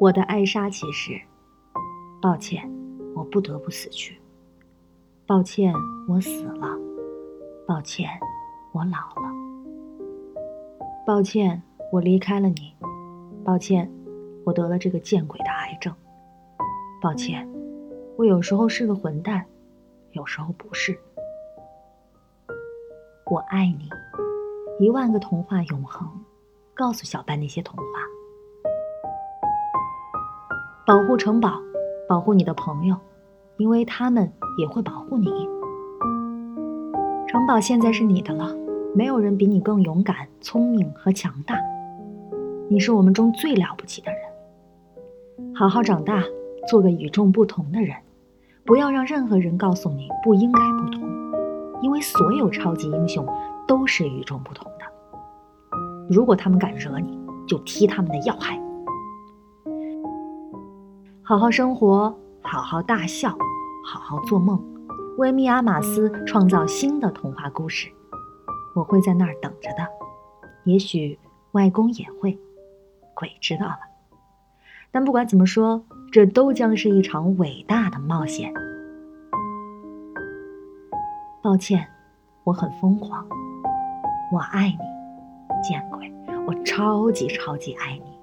我的艾莎骑士，抱歉，我不得不死去。抱歉，我死了。抱歉，我老了。抱歉，我离开了你。抱歉，我得了这个见鬼的癌症。抱歉，我有时候是个混蛋，有时候不是。我爱你，一万个童话永恒。告诉小班那些童话，保护城堡，保护你的朋友，因为他们也会保护你。城堡现在是你的了，没有人比你更勇敢、聪明和强大。你是我们中最了不起的人。好好长大，做个与众不同的人，不要让任何人告诉你不应该不同，因为所有超级英雄都是与众不同的。如果他们敢惹你，就踢他们的要害。好好生活，好好大笑，好好做梦，为密阿马斯创造新的童话故事。我会在那儿等着的，也许外公也会，鬼知道了。但不管怎么说，这都将是一场伟大的冒险。抱歉，我很疯狂，我爱你。见鬼！我超级超级爱你。